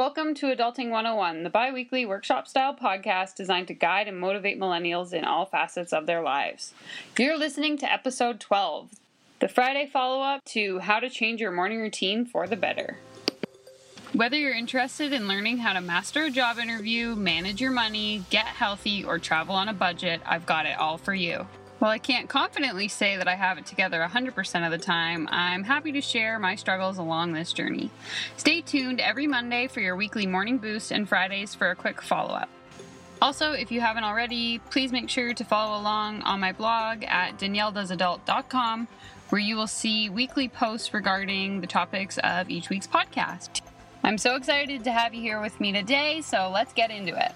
Welcome to Adulting 101, the bi weekly workshop style podcast designed to guide and motivate millennials in all facets of their lives. You're listening to episode 12, the Friday follow up to how to change your morning routine for the better. Whether you're interested in learning how to master a job interview, manage your money, get healthy, or travel on a budget, I've got it all for you. While I can't confidently say that I have it together 100% of the time, I'm happy to share my struggles along this journey. Stay tuned every Monday for your weekly morning boost and Fridays for a quick follow up. Also, if you haven't already, please make sure to follow along on my blog at danielledoesadult.com, where you will see weekly posts regarding the topics of each week's podcast. I'm so excited to have you here with me today, so let's get into it.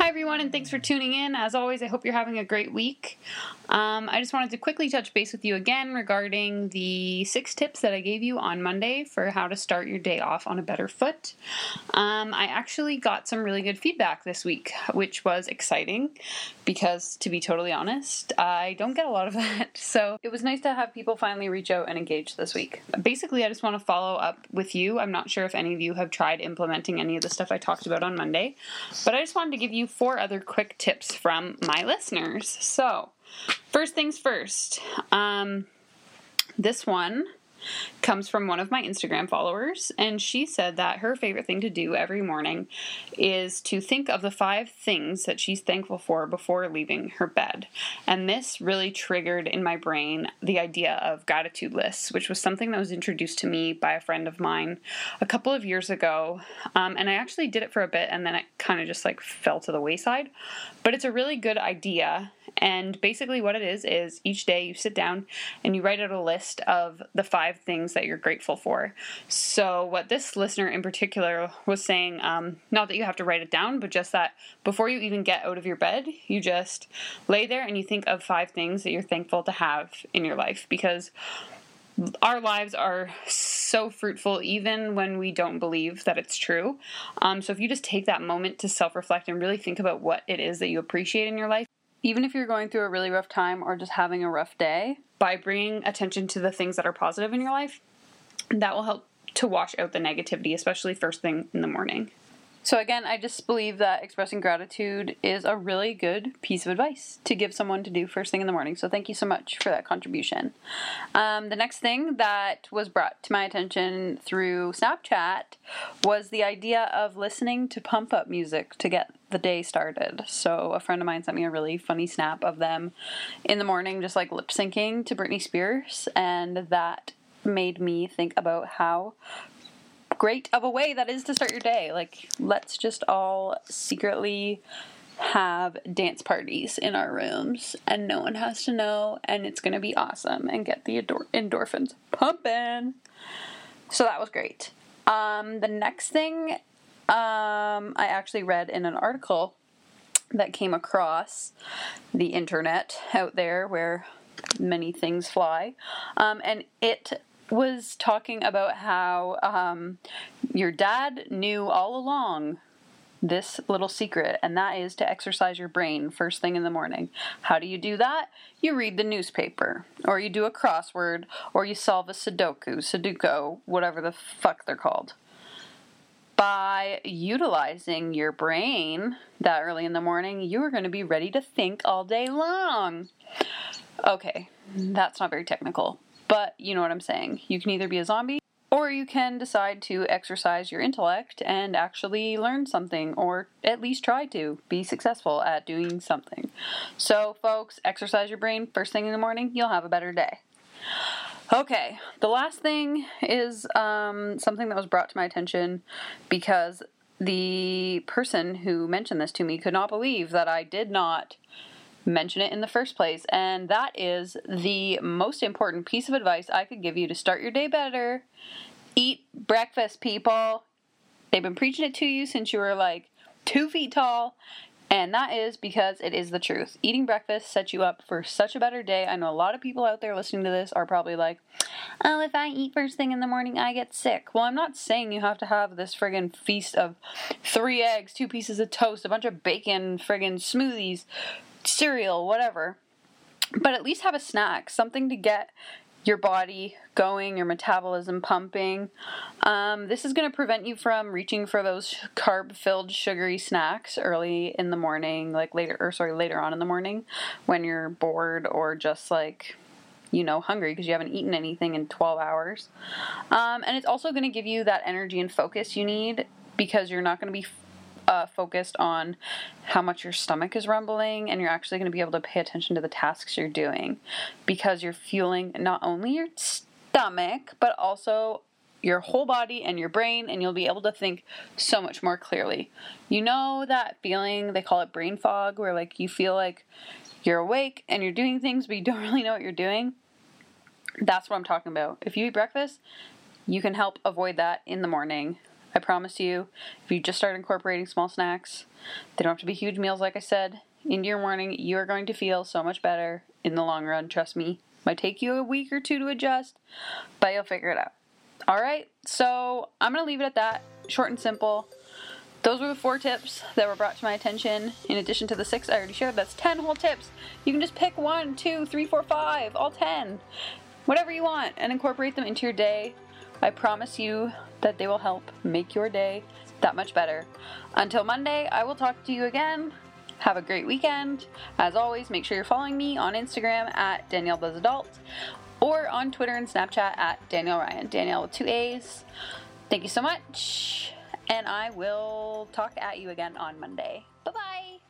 Hi, everyone, and thanks for tuning in. As always, I hope you're having a great week. Um, I just wanted to quickly touch base with you again regarding the six tips that I gave you on Monday for how to start your day off on a better foot. Um, I actually got some really good feedback this week, which was exciting because, to be totally honest, I don't get a lot of that. So it was nice to have people finally reach out and engage this week. Basically, I just want to follow up with you. I'm not sure if any of you have tried implementing any of the stuff I talked about on Monday, but I just wanted to give you four other quick tips from my listeners. So, first things first, um, this one comes from one of my Instagram followers, and she said that her favorite thing to do every morning is to think of the five things that she's thankful for before leaving her bed. And this really triggered in my brain the idea of gratitude lists, which was something that was introduced to me by a friend of mine a couple of years ago. Um, and I actually did it for a bit, and then it kind of just like fell to the wayside. But it's a really good idea and basically, what it is is each day you sit down and you write out a list of the five things that you're grateful for. So, what this listener in particular was saying, um, not that you have to write it down, but just that before you even get out of your bed, you just lay there and you think of five things that you're thankful to have in your life because our lives are so fruitful even when we don't believe that it's true. Um, so if you just take that moment to self reflect and really think about what it is that you appreciate in your life, even if you're going through a really rough time or just having a rough day, by bringing attention to the things that are positive in your life, that will help to wash out the negativity, especially first thing in the morning. So, again, I just believe that expressing gratitude is a really good piece of advice to give someone to do first thing in the morning. So, thank you so much for that contribution. Um, the next thing that was brought to my attention through Snapchat was the idea of listening to pump up music to get the day started. So, a friend of mine sent me a really funny snap of them in the morning just like lip syncing to Britney Spears, and that made me think about how great of a way that is to start your day. Like, let's just all secretly have dance parties in our rooms and no one has to know and it's going to be awesome and get the endor- endorphins pumping. So that was great. Um, the next thing um, I actually read in an article that came across the internet out there where many things fly. Um, and it was talking about how um, your dad knew all along this little secret, and that is to exercise your brain first thing in the morning. How do you do that? You read the newspaper, or you do a crossword, or you solve a Sudoku, Sudoku, whatever the fuck they're called. By utilizing your brain that early in the morning, you are going to be ready to think all day long. Okay, that's not very technical, but you know what I'm saying. You can either be a zombie or you can decide to exercise your intellect and actually learn something, or at least try to be successful at doing something. So, folks, exercise your brain first thing in the morning, you'll have a better day. Okay, the last thing is um, something that was brought to my attention because the person who mentioned this to me could not believe that I did not mention it in the first place. And that is the most important piece of advice I could give you to start your day better. Eat breakfast, people. They've been preaching it to you since you were like two feet tall. And that is because it is the truth. Eating breakfast sets you up for such a better day. I know a lot of people out there listening to this are probably like, oh, if I eat first thing in the morning, I get sick. Well, I'm not saying you have to have this friggin' feast of three eggs, two pieces of toast, a bunch of bacon, friggin' smoothies, cereal, whatever. But at least have a snack, something to get your body going, your metabolism pumping. Um, this is going to prevent you from reaching for those carb filled sugary snacks early in the morning, like later, or sorry, later on in the morning when you're bored or just like you know, hungry because you haven't eaten anything in 12 hours. Um, and it's also going to give you that energy and focus you need because you're not going to be uh, focused on how much your stomach is rumbling and you're actually going to be able to pay attention to the tasks you're doing because you're fueling not only your stomach but also your whole body and your brain, and you'll be able to think so much more clearly. You know that feeling, they call it brain fog, where like you feel like you're awake and you're doing things, but you don't really know what you're doing? That's what I'm talking about. If you eat breakfast, you can help avoid that in the morning. I promise you, if you just start incorporating small snacks, they don't have to be huge meals, like I said, into your morning, you are going to feel so much better in the long run. Trust me. Might take you a week or two to adjust, but you'll figure it out. All right, so I'm going to leave it at that. Short and simple. Those were the four tips that were brought to my attention. In addition to the six I already shared, that's 10 whole tips. You can just pick one, two, three, four, five, all 10, whatever you want, and incorporate them into your day. I promise you that they will help make your day that much better. Until Monday, I will talk to you again. Have a great weekend. As always, make sure you're following me on Instagram at Danielle Does Adult or on Twitter and Snapchat at Danielle Ryan. Danielle with two A's. Thank you so much, and I will talk at you again on Monday. Bye bye.